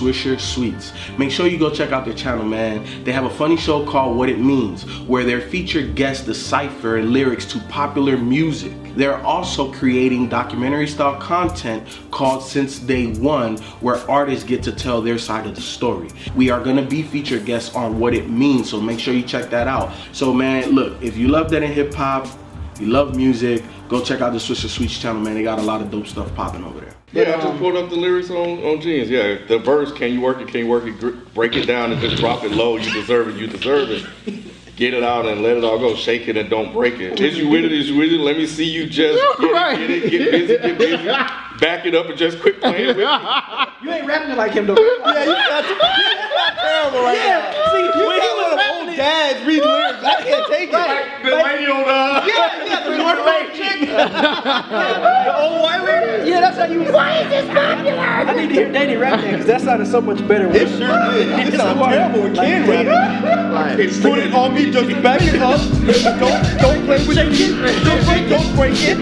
Swisher Sweets. Make sure you go check out their channel, man. They have a funny show called What It Means, where their featured guests decipher lyrics to popular music. They're also creating documentary style content called Since Day One, where artists get to tell their side of the story. We are gonna be featured guests on What It Means, so make sure you check that out. So, man, look, if you love Dead End hip hop, you love music, go check out the Swisher Sweets channel, man. They got a lot of dope stuff popping over there. Yeah, I just um, pulled up the lyrics on, on jeans. Yeah, the verse, can you work it, can you work it, break it down and just drop it low. You deserve it, you deserve it. Get it out and let it all go. Shake it and don't break it. Is you with it? Is you with it? Let me see you just get Right. it, get it, get busy, get busy. Back it up and just quit playing with it. You ain't rapping it like him though. Yeah, you got terrible right Yeah, see, now. You when got one of old dads reading lyrics. I can't take it. The lady on the. Yeah, yeah, the North chick. The old white lady. Yeah, that's how you. Why is this popular? I need to hear Danny rap that because that sounded so much better. It sure did. It sounds terrible with Ken rapping. Put it on me, just back it up. Don't don't play with it. Don't break, don't break it.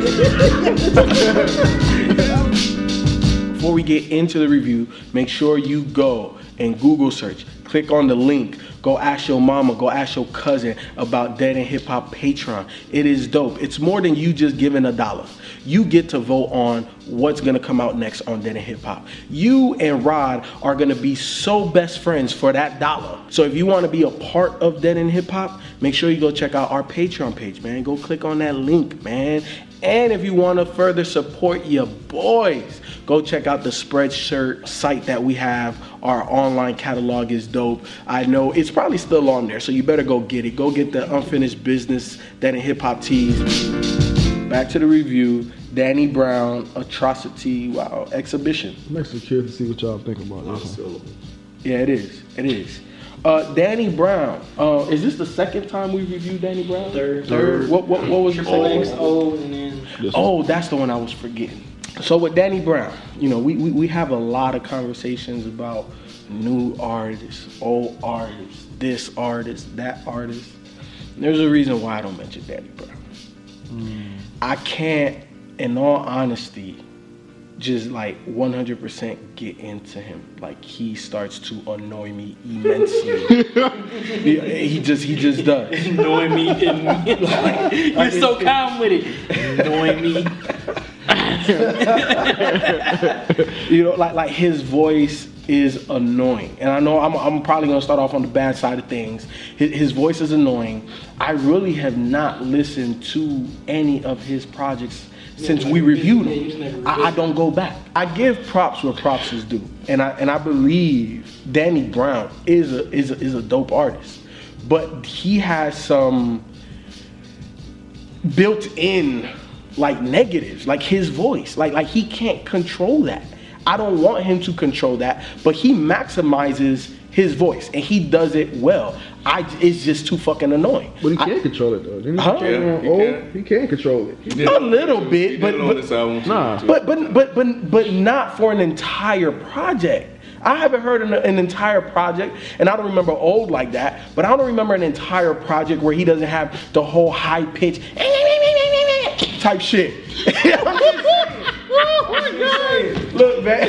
Before we get into the review, make sure you go and Google search. Click on the link. Go ask your mama, go ask your cousin about Dead End Hip Hop Patreon. It is dope. It's more than you just giving a dollar. You get to vote on what's gonna come out next on Dead End Hip Hop. You and Rod are gonna be so best friends for that dollar. So if you wanna be a part of Dead End Hip Hop, make sure you go check out our Patreon page, man. Go click on that link, man. And if you want to further support your boys, go check out the Spreadshirt site that we have. Our online catalog is dope. I know it's probably still on there, so you better go get it. Go get the unfinished business Dead End hip hop tees. Back to the review. Danny Brown, Atrocity, wow, exhibition. I'm actually curious to see what y'all think about this. one. Yeah, it is. It is. Uh, Danny Brown. Uh, is this the second time we reviewed Danny Brown? Third. Third. What, what, what was your second? one? And then. Oh, that's the one I was forgetting. So with Danny Brown, you know, we, we, we have a lot of conversations about new artists, old artists, this artist, that artist. There's a reason why I don't mention Danny Brown. Hmm. I can't, in all honesty, just like 100% get into him. Like he starts to annoy me immensely. he, he just he just does. Annoying me. You're so calm with it. Annoying me. you know, like like his voice is annoying, and I know I'm, I'm probably gonna start off on the bad side of things. His, his voice is annoying. I really have not listened to any of his projects since we reviewed Yeah, you just never them. I, I don't go back. I give props where props is due, and I and I believe Danny Brown is a is a, is a dope artist, but he has some built in like negatives like his voice like like he can't control that i don't want him to control that but he maximizes his voice and he does it well i it's just too fucking annoying But he I- can control it though. Didn't he? Huh? control it Yeah, on he oh, can. He can control it. He did A little bit, he did but- but- this album too, Nah. too. but but but but but not for an entire project I haven't heard an, an entire project, and I don't remember old like that. But I don't remember an entire project where he doesn't have the whole high pitch type shit. Look, man.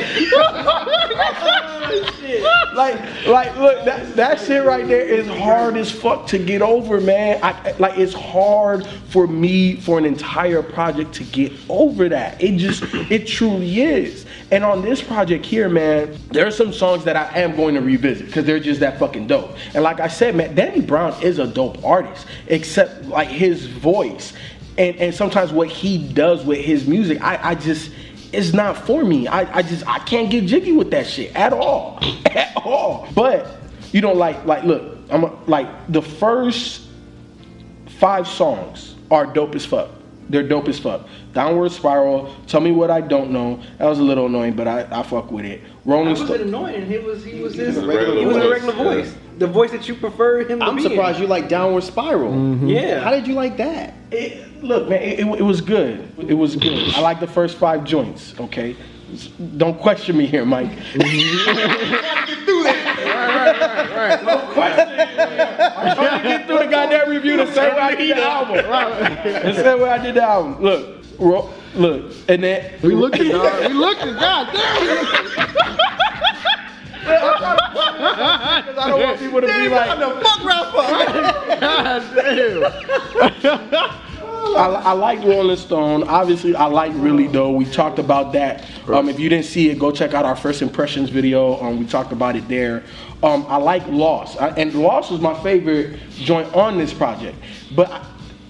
like, like, look, that, that shit right there is hard as fuck to get over, man. I, like, it's hard for me for an entire project to get over that. It just, it truly is. And on this project here, man, there are some songs that I am going to revisit because they're just that fucking dope. And like I said, man, Danny Brown is a dope artist, except like his voice and and sometimes what he does with his music, I, I just it's not for me. I, I just I can't get jiggy with that shit at all. at all. But you know, like like look, I'm a, like the first five songs are dope as fuck. They're dope as fuck. Downward Spiral, Tell Me What I Don't Know. That was a little annoying, but I, I fuck with it. Rolling It wasn't Stone. annoying. He was he was his he was a voice, regular yeah. voice. The voice that you prefer him to I'm be surprised in. you like Downward Spiral. Mm-hmm. Yeah. How did you like that? It, look, man, it, it, it was good. It was good. I like the first five joints. Okay, don't question me here, Mike. Mm-hmm. right, right. No question. I'm trying to get through the goddamn review the same way I did the album. The same way I did the album. Look, ro- look, and then We looking, dog. We looking. God damn. people to be like, the fuck rapper. I, I like Rolling Stone. Obviously, I like Really Doe. We talked about that. Um, if you didn't see it, go check out our first impressions video. Um, we talked about it there. Um, I like Lost, I, and Lost was my favorite joint on this project. But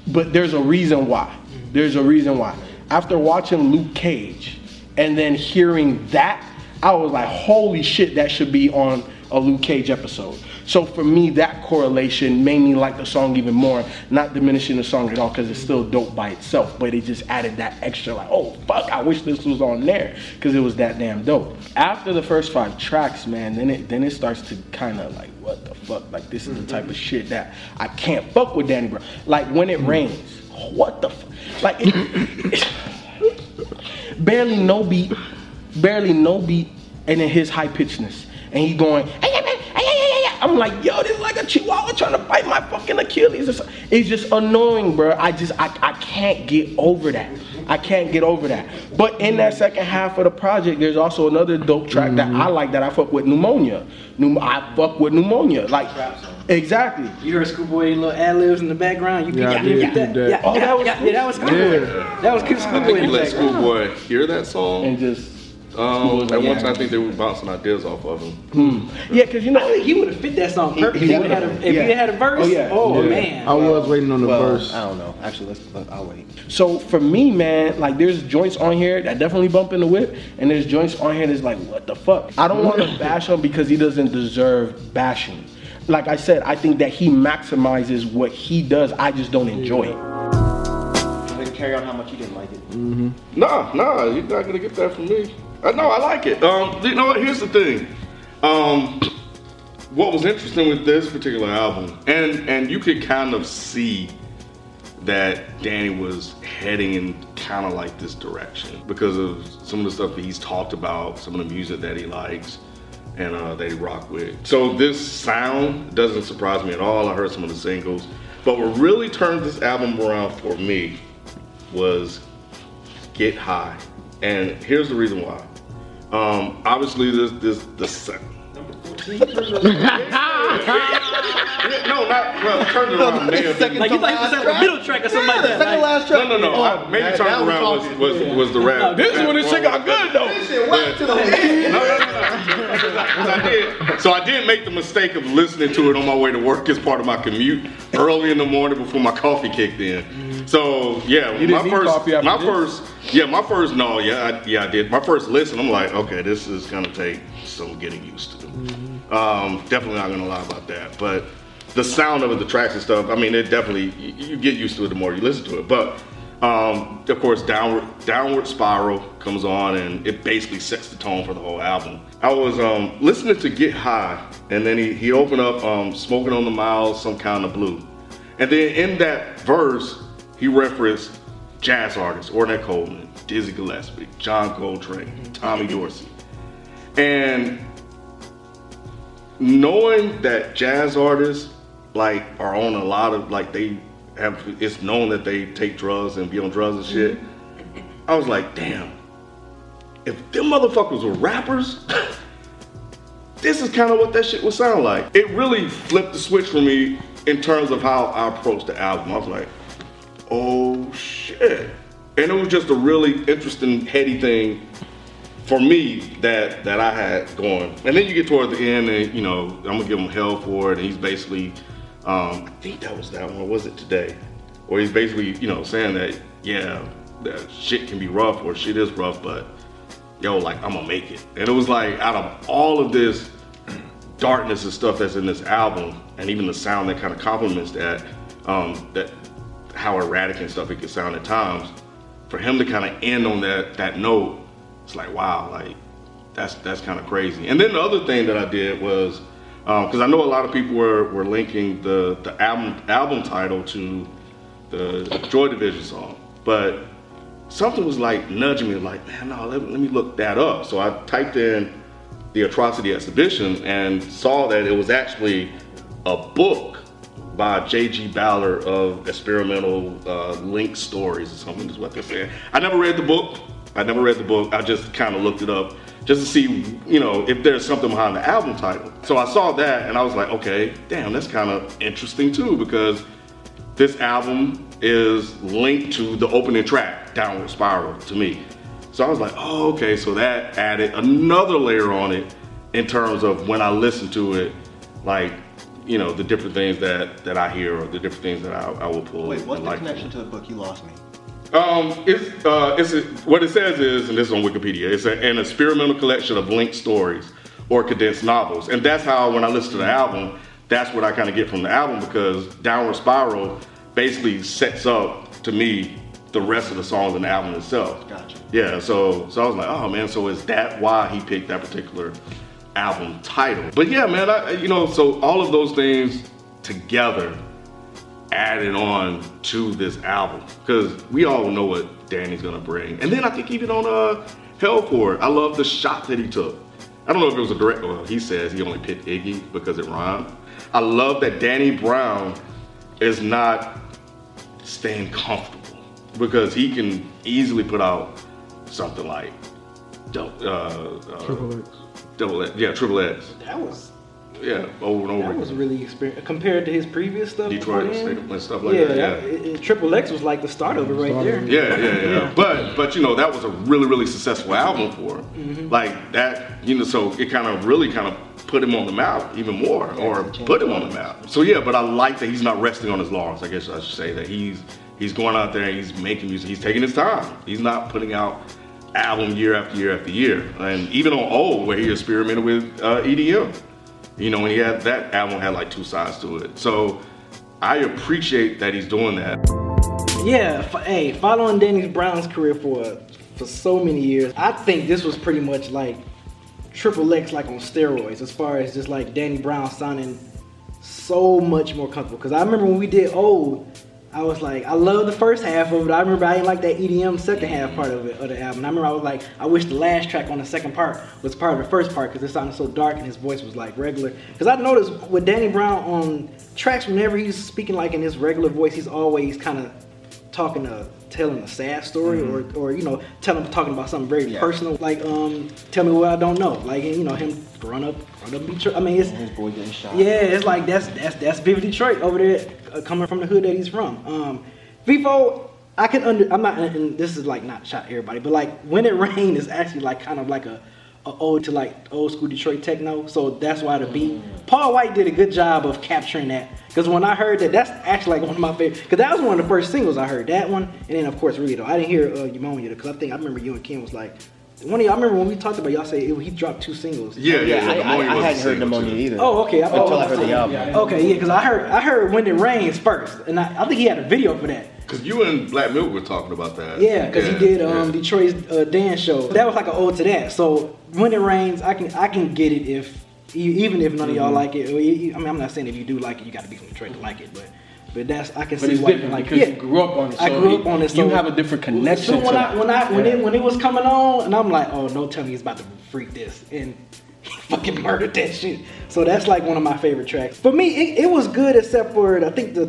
but there's a reason why. There's a reason why. After watching Luke Cage and then hearing that, I was like, holy shit, that should be on a Luke Cage episode. So for me, that correlation made me like the song even more. Not diminishing the song at all because it's still dope by itself, but it just added that extra like, oh fuck, I wish this was on there because it was that damn dope. After the first five tracks, man, then it then it starts to kind of like, what the fuck? Like this is the type of shit that I can't fuck with Danny Brown. Like when it rains, what the fuck? Like it, barely no beat, barely no beat, and then his high pitchedness, and he going. "Ay, ay, ay, ay, ay, ay, ay." I'm like, yo, this is like a chihuahua trying to bite my fucking Achilles. or something. It's just annoying, bro. I just, I, I can't get over that. I can't get over that. But in that second half of the project, there's also another dope track that mm-hmm. I like that I fuck with pneumonia. Pneum- I fuck with pneumonia. Like, exactly. You heard Schoolboy little ad libs in the background. You Yeah, I yeah, did yeah, peep that. yeah, Oh, yeah, that was yeah, yeah, that was Schoolboy. Yeah. That was Schoolboy. I think you let. Schoolboy hear that song. And just, Um, like, at one time, I think they were bouncing ideas off of him. yeah, because you I know, think he would have fit that song perfectly. he If he had a, if Yeah. he had a verse, Oh, yeah. oh Yeah. man. I was waiting on the Well, verse. I don't know. Actually, let's. Let, I'll wait. So for me, man, like there's joints on here that definitely bump in the whip, and there's joints on here that's like, what the fuck? I don't want to bash him because he doesn't deserve bashing. Like I said, I think that he maximizes what he does. I just don't enjoy it. I'm carry on how much you didn't like it. No, no, you're not gonna get that from me. Uh, no, I like it. Um, you know what? Here's the thing. Um, what was interesting with this particular album, and and you could kind of see that Danny was heading in kind of like this direction because of some of the stuff that he's talked about, some of the music that he likes and uh, that he rock with. So this sound doesn't surprise me at all. I heard some of the singles, but what really turned this album around for me was Get High, and here's the reason why. Um, obviously, this this the se- no, not well. Turn it around. may have been- Like you like this a middle track or something like that. Second Like, last track. no, no. Oh, I, maybe that- turn that around was, talking. was, was the rap. This is when this shit got good though. Shit, whack to the No, no, no, no. 'Cause I did. So I did make the mistake of listening to it on my way to work as part of my commute early in the morning before my coffee kicked in. So yeah, You my first, my this? first, yeah, my first. No, yeah, I, yeah, I did. My first listen, I'm like, okay, this is gonna take some getting used to. Um, definitely not gonna lie about that, but the sound of it, the tracks and stuff. I mean, it definitely you, you get used to it the more you listen to it. But um, of course, downward downward spiral comes on, and it basically sets the tone for the whole album. I was um, listening to Get High, and then he he opened up um, Smoking on the Miles, some kind of blue, and then in that verse he referenced jazz artists, Ornette Coleman, Dizzy Gillespie, John Coltrane, mm-hmm. Tommy Dorsey, and knowing that jazz artists like are on a lot of like they have it's known that they take drugs and be on drugs and shit. Mm-hmm. I was like, damn, if them motherfuckers were rappers, this is kind of what that shit would sound like. It really flipped the switch for me in terms of how I approached the album. I was like, oh shit. And it was just a really interesting, heady thing for me that that I had going. And then you get toward the end, and you know I'm gonna give him hell for it. And he's basically, um, I think that was that one. Was it today? Or he's basically, you know, saying that yeah, that shit can be rough or shit is rough, but yo, like I'm gonna make it. And it was like out of all of this darkness and stuff that's in this album, and even the sound that kind of complements that, um, that how erratic and stuff it could sound at times. For him to kind of end on that that note, it's like wow, like that's that's kind of crazy. And then the other thing that I did was um, because I know a lot of people were, were linking the the album album title to the Joy Division song, but something was like nudging me, like man, no, let, let me look that up. So I typed in the Atrocity Exhibition and saw that it was actually a book by J.G. Ballard of Experimental uh, Link Stories or something is what they're saying. I never read the book. I never read the book. I just kind of looked it up just to see, you know, if there's something behind the album title. So I saw that and I was like, okay, damn, that's kind of interesting too because this album is linked to the opening track, Downward Spiral, to me. So I was like, oh, okay, so that added another layer on it in terms of when I listen to it, like, you know, the different things that, that I hear or the different things that I, I will pull. Wait, what's the like. connection to the book? You lost me. Um, it's, uh, it's a, what it says is, and this is on Wikipedia, it's a, an experimental collection of linked stories or condensed novels. And that's how, when I listen to the album, that's what I kind of get from the album because Downward Spiral basically sets up, to me, the rest of the songs in the album itself. Gotcha. Yeah, so so I was like, oh man, so is that why he picked that particular album title? But yeah, man, I, you know, so all of those things together added on to this album because we all know what Danny's gonna bring. And then I think even on uh, Hell for It, I love the shot that he took. I don't know if it was a direct. Well, he says he only picked Iggy because it rhymed. I love that Danny Brown is not staying comfortable because he can easily put out something like uh, uh, Triple X. double X, yeah, triple X, That was yeah, over and over. that was really experience compared to his previous stuff. Detroit before then. State and stuff like yeah, that. Yeah. it- it- Triple X was like the start of it right Start there. it. Yeah, yeah, yeah. But but you know that was a really really successful album for him. Mm-hmm. Like that, you know. So it kind of really kind of put him on the map even more, or put him on the map. So yeah, but I like that he's not resting on his laurels. I guess I should say that he's he's going out there and he's making music. He's taking his time. He's not putting out album year after year after year. And even on old, where he experimented with uh, EDM. You know, when he had that album had like two sides to it. So I appreciate that he's doing that. Yeah, hey, following Danny Brown's career for for so many years, I think this was pretty much like Triple X like on steroids as far as just like Danny Brown sounding so much more comfortable. Cause I remember when we did old, I was like, I love the first half of it. I remember I didn't like that EDM second half part of it of the album. I remember I was like, I wish the last track on the second part was part of the first part because it sounded so dark and his voice was like regular. Because I noticed with Danny Brown on tracks, whenever he's speaking like in his regular voice, he's always kind of talking a telling a sad story or, or you know telling talking about something very Yeah. personal like um tell me what I don't know like you know him growing up growing up Detroit I mean it's His boy getting shot. yeah, it's like that's that's that's vivid Detroit over there, uh, coming from the hood that he's from. Um, Vivo, I can under. I'm not, and this is like not shot everybody, but like when it rained is actually like kind of like a, a ode to like old school Detroit techno. So that's why the beat. Paul White did a good job of capturing that. Because when I heard that, that's actually like one of my favorite. Because that was one of the first singles I heard. That one, and then of course Rito. I didn't hear uh, Pneumonia because I think I remember you and Kim was like. One of y'all, I remember when we talked about y'all say it, he dropped two singles. Yeah, yeah, Yeah, yeah. I, I, I hadn't heard pneumonia too. either. Oh, okay. I- Until oh, I heard the album. Okay, yeah, because I heard I heard when it rains first, and I, I think he had a video for that. Cause you and Black Milk were talking about that. Yeah, because he did um, yeah. Detroit's uh, dance show. That was like an ode to that. So when it rains, I can I can get it if e- even if none of y'all like it. Or, I mean, I'm not saying if you do like it, you got to be from Detroit to like it, but but that's I can But see it's why different like because yeah. you grew up on it. I grew up on it. you have a different connection So when to I it. when I when Yeah. it when it was coming on, and I'm like, oh, don't tell me he's about to freak this and. He fucking murdered that shit. So that's like one of my favorite tracks. For me, it, it was good except for I think the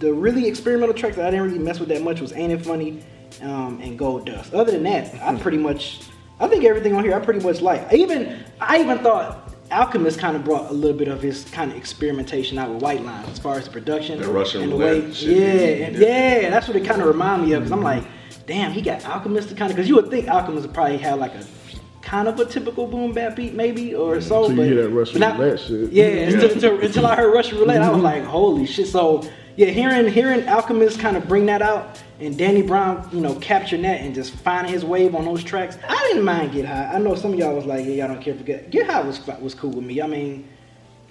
the really experimental tracks that I didn't really mess with that much was Ain't It Funny um, and Gold Dust. Other than that, I pretty much I think everything on here I pretty much like. I even I even thought Alchemist kind of brought a little bit of his kind of experimentation out with White Line as far as the production That Russian and the way. Yeah, and yeah, that's what it kind of reminded me of. Cause I'm like, damn, he got Alchemist to kind of because you would think Alchemist would probably have like a kind of a typical boom bap beat maybe or so. Till you but hear that Russian but not- roulette shit. Yeah, Until, until, until I heard Russian roulette, I was like, holy shit. So yeah, hearing hearing Alchemist kind of bring that out and Danny Brown, you know, capturing that and just finding his wave on those tracks. I didn't mind Get High. I know some of y'all was like, yeah, y'all don't care for Get Get High was was cool with me. I mean.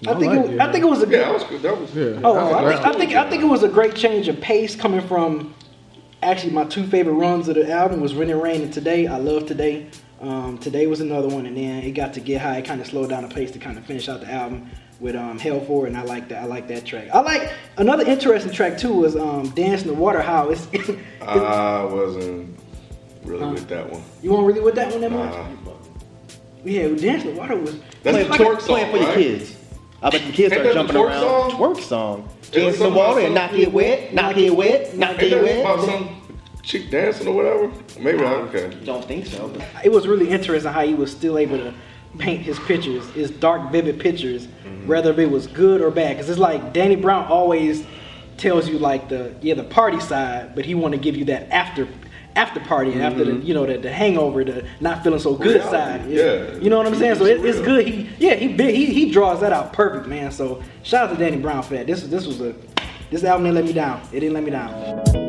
I, I think like it, I think it was a good. Yeah, that was good. That was Yeah. Oh, I I like think, I think I think it was a great change of pace coming from. Actually, my two favorite runs of the album was "When It Rain" and "Today." I love "Today." Um, "Today" was another one, and then it got to get high. It kind of slowed down the pace to kind of finish out the album with um, "Hell For," It, and I like that. I like that track. I like another interesting track too was um, "Dance in the Water." How it's I wasn't really with that one. you weren't really with that one that much. Nah. Yeah, "Dance in the Water" was That's Playing, the twerk song, playing for your right? kids. I bet the kids are jumping twerk around. song? Twerk song. Dance in the water and knock it wet, knock it wet, knock Ain't it that about wet. some chick dancing or whatever? Maybe I okay. Don't think so. But It was really interesting how he was still able to paint his pictures, his dark, vivid pictures, mm-hmm. whether if it was good or bad. Because it's like Danny Brown always tells you like the yeah the party side, but he want to give you that after after party and after the mm-hmm. you know the, the hangover, the not feeling so good Reality, side. yeah. You know what I'm saying? So it, It's it's good. He yeah he he he draws that out perfect, man. So shout out to Danny Brown for that. This this was a this album didn't let me down. It didn't let me down.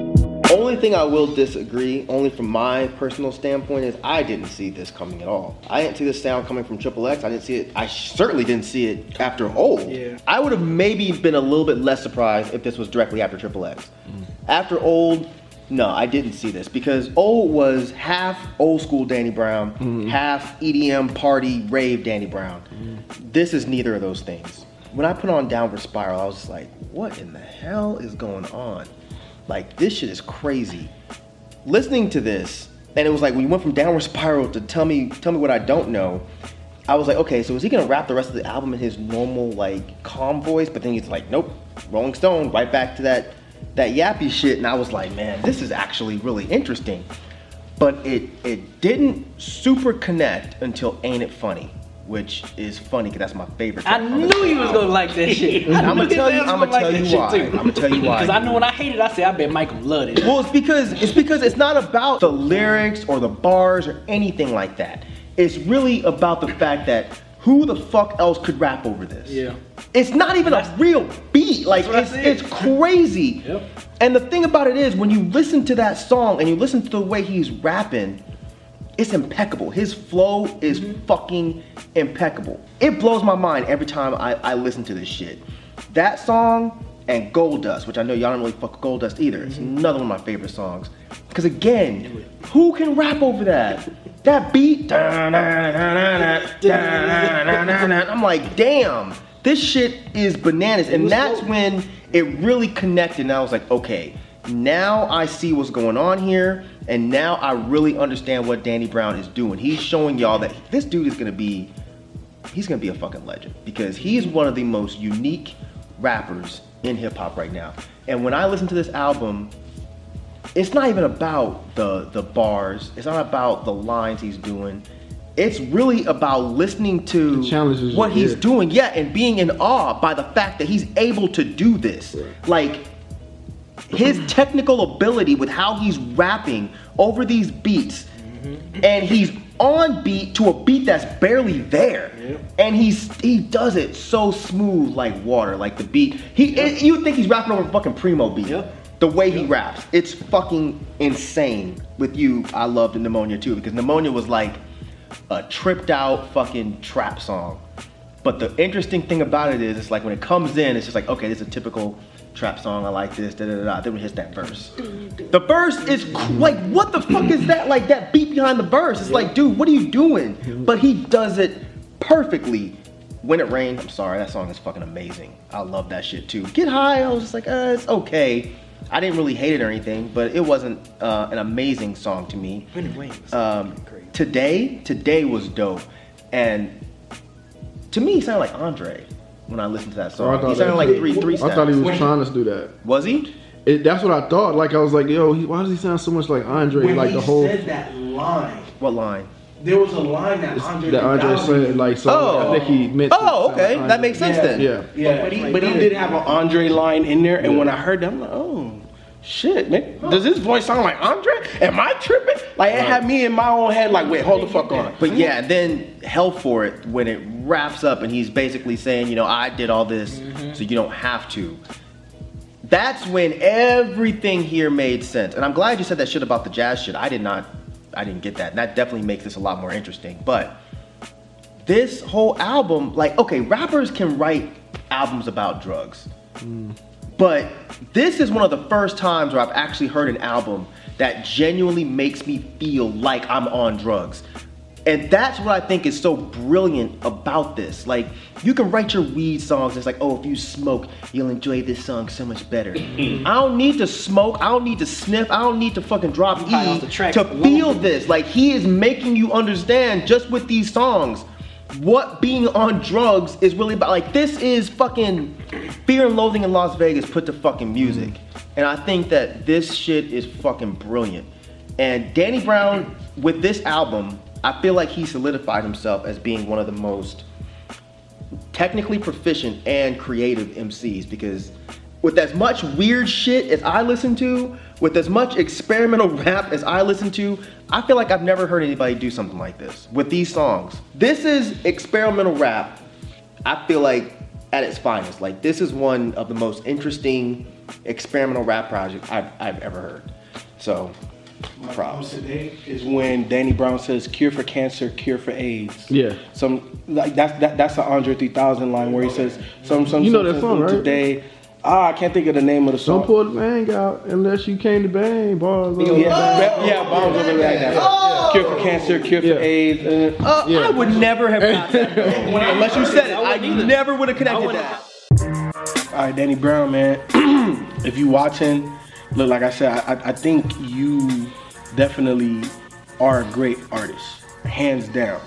Only thing I will disagree, only from my personal standpoint, is I didn't see this coming at all. I didn't see this sound coming from Triple X. I didn't see it. I certainly didn't see it after Old. Yeah. I would have maybe been a little bit less surprised if this was directly after Triple X. Mm. After Old, no, I didn't see this because Old was half old school Danny Brown, mm-hmm. half EDM party rave Danny Brown. Mm-hmm. This is neither of those things. When I put on Downward Spiral, I was just like, what in the hell is going on? Like, this shit is crazy. Listening to this, and it was like when you went from Downward Spiral to tell me, tell me what I don't know. I was like, okay, so is he gonna rap the rest of the album in his normal like calm voice? But then he's like, nope, Rolling Stone, right back to that that yappy shit. And I was like, man, this is actually really interesting. But it it didn't super connect until Ain't It Funny, which is funny because that's my favorite. I track on this knew you was gonna like that shit. I'm gonna tell you. I'm gonna tell you why. I'm gonna tell you why. Because I know when I hated, it, I said I bet Michael loved it. Well, it's because it's because it's not about the lyrics or the bars or anything like that. It's really about the fact that who the fuck else could rap over this? Yeah. It's not even a real beat. Like That's what I it's it's crazy. Yep. And the thing about it is when you listen to that song and you listen to the way he's rapping, it's impeccable. His flow is Mm-hmm. fucking impeccable. It blows my mind every time I, I listen to this shit. That song and Gold Dust, which I know y'all don't really fuck with Gold Dust either. It's Mm-hmm. another one of my favorite songs. Because again, who can rap over that? That beat. I'm like, damn, this shit is bananas. And that's when it really connected. And I was like, okay, now I see what's going on here. And now I really understand what Danny Brown is doing. He's showing y'all that this dude is gonna be, he's gonna be a fucking legend because he's one of the most unique rappers in hip hop right now. And when I listen to this album, it's not even about the the bars. It's not about the lines he's doing. It's really about listening to what he's doing, yeah, and being in awe by the fact that he's able to do this. Like his technical ability with how he's rapping over these beats, and he's on beat to a beat that's barely there, and he's he does it so smooth like water, like the beat. He it- you think he's rapping over a fucking primo beat. Yep. The way he raps, it's fucking insane. With you, I loved Pneumonia too because Pneumonia was like a tripped out fucking trap song. But the interesting thing about it is, it's like when it comes in, it's just like, okay, this is a typical trap song. I like this, da da da. Then when it hits that verse, the verse is like, what the fuck is that? Like that beat behind the verse. It's like, dude, what are you doing? But he does it perfectly. When it rained, I'm sorry, that song is fucking amazing. I love that shit too. Get high, I was just like, uh, it's okay. I didn't really hate it or anything, but it wasn't uh, an amazing song to me. When it rains. Um, today, today was dope, and to me, he sounded like Andre when I listened to that Oh, song. thought he sounded like three three I thought he snaps. was trying to do that. Was he? It, that's what I thought. Like I was like, yo, he, why does he sound so much like Andre? When like he the whole said that line, What line? there was a line that Andre that Andre said. Like so, Oh. I think he meant. Oh, sound okay, like that makes sense then. Yeah. Yeah, but he, but he did have an Andre line in there, and when I heard that, I'm like, oh, shit, man, does this voice sound like Andre? Am I tripping? Like it had me in my own head, like, wait, hold the fuck on. But mm-hmm. yeah, then hell for it when it wraps up and he's basically saying, you know, I did all this, mm-hmm. so you don't have to. That's when everything here made sense. And I'm glad you said that shit about the jazz shit. I did not, I didn't get that. And that definitely makes this a lot more interesting. But this whole album, like, okay, rappers can write albums about drugs. Mm. But this is one of the first times where I've actually heard an album that genuinely makes me feel like I'm on drugs. And that's what I think is so brilliant about this. Like, you can write your weed songs. It's like, oh, if you smoke, you'll enjoy this song so much better. Mm-hmm. I don't need to smoke. I don't need to sniff. I don't need to fucking drop E off the track to alone. feel this. Like, he is making you understand just with these songs what being on drugs is really about. Like, this is fucking Fear and Loathing in Las Vegas put to fucking music. And I think that this shit is fucking brilliant. And Danny Brown, with this album, I feel like he solidified himself as being one of the most technically proficient and creative MCs because with as much weird shit as I listen to, with as much experimental rap as I listen to, I feel like I've never heard anybody do something like this with these songs. This is experimental rap, I feel like at its finest. Like, this is one of the most interesting experimental rap projects I've, I've ever heard. So, props. today is when Danny Brown says "cure for cancer, cure for AIDS." Yeah. Some like that's that, that's the Andre 3000 line where he says some some. You know some- that song, right? Today, ah, I can't think of the name of the song. Don't pull the bang out unless you came to bang, bars. Yeah, yeah, yeah, bombs over like that. Cure for cancer, cure Yeah. for AIDS. uh, Uh, Yeah. I would never have got that. Unless you said it, I, never would have connected that. All right, Danny Brown, man. if you watching, look, like I said, I, I think you definitely are a great artist, hands down.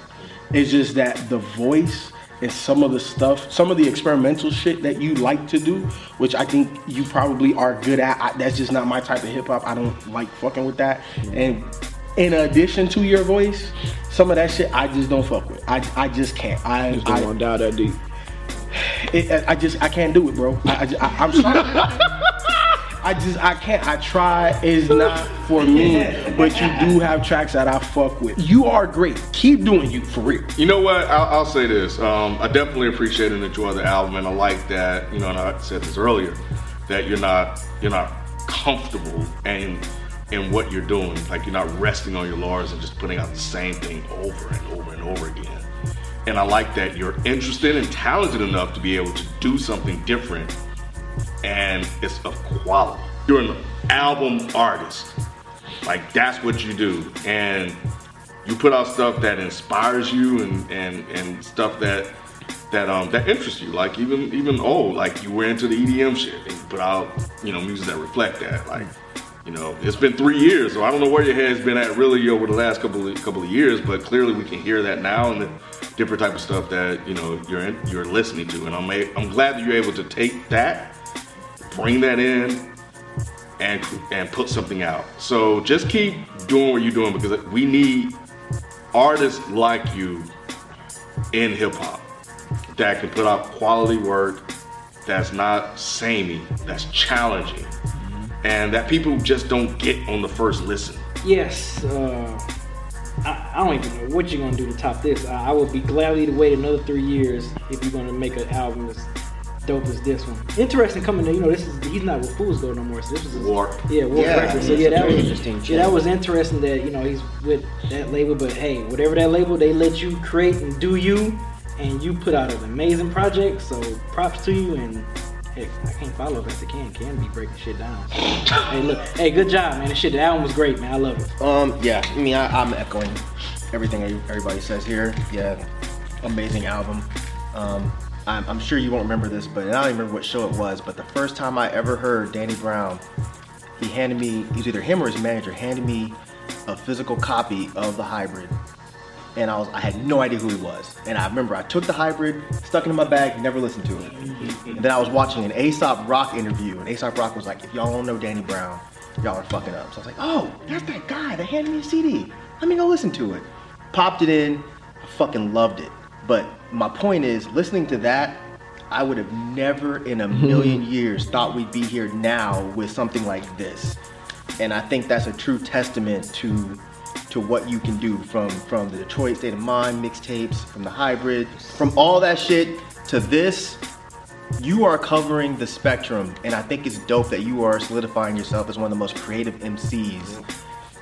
It's just that the voice and some of the stuff, some of the experimental shit that you like to do, which I think you probably are good at. I, that's just not my type of hip hop. I don't like fucking with that. And in addition to your voice, some of that shit I just don't fuck with. I, I just can't. I, Just don't want to dive that deep. it, I just I can't do it, bro. I, I, I am sorry. I just I can't. I try. is not for me. But you do have tracks that I fuck with. You are great. Keep doing you for real. You know what? I'll, I'll say this. Um, I definitely appreciate and enjoy the album, and I like that. You know, and I said this earlier, that you're not you're not comfortable and in what you're doing. Like you're not resting on your laurels and just putting out the same thing over and over and over again. And I like that you're interested and talented enough to be able to do something different, and it's of quality. You're an album artist. Like that's what you do, and you put out stuff that inspires you and and and stuff that that um that interests you. Like even even old, like you were into the EDM shit, and you put out you know music that reflect that. Like you know, it's been three years, so I don't know where your head's been at really over the last couple of couple of years, but clearly we can hear that now and the different type of stuff that you know you're in, you're listening to, and I'm a, I'm glad that you're able to take that, bring that in, and and put something out. So just keep doing what you're doing because we need artists like you in hip hop that can put out quality work that's not samey, that's challenging, and that people just don't get on the first listen. Yes. Uh, I, I don't even know what you're gonna do to top this. I, I would be gladly to wait another three years if you're gonna make an album as dope as this one. Interesting coming to you know this is he's not with Fools Gold no more. So this was his, Warp. Yeah, Warp Yeah, Records. So yeah, that was interesting Yeah, that was interesting that you know he's with that label. But hey, whatever that label, they let you create and do you, and you put out an amazing project. So props to you and. Heck, I can't follow best I can. Can be breaking shit down. So, hey, look, hey, good job, man. The shit, the album was great, man. I love it. Um, yeah, I mean, I, I'm echoing everything everybody says here. Yeah, amazing album. Um, I'm, I'm sure you won't remember this, but I don't even remember what show it was. But the first time I ever heard Danny Brown, he handed me, was either him or his manager, handed me a physical copy of the hybrid. And I was, I had no idea who he was. And I remember I took the hybrid, stuck it in my bag, never listened to it. And then I was watching an Aesop Rock interview, and Aesop Rock was like, if y'all don't know Danny Brown, y'all are fucking up. So I was like, oh, that's that guy that handed me a CD. Let me go listen to it. Popped it in, fucking loved it. But my point is, listening to that, I would have never in a million hmm. years thought we'd be here now with something like this. And I think that's a true testament to to what you can do from from the Detroit State of Mind mixtapes, from the hybrid, from all that shit to this. You are covering the spectrum, and I think it's dope that you are solidifying yourself as one of the most creative MCs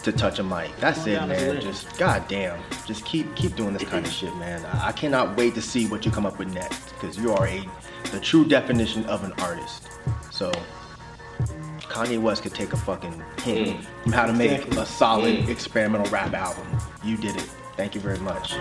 to touch a mic. That's oh, it, as a man. Just goddamn, just keep keep doing this kind of shit, man. I cannot wait to see what you come up with next, because you are a the true definition of an artist. So Kanye West could take a fucking hint mm. from how to make a solid mm. experimental rap album. You did it. Thank you very much.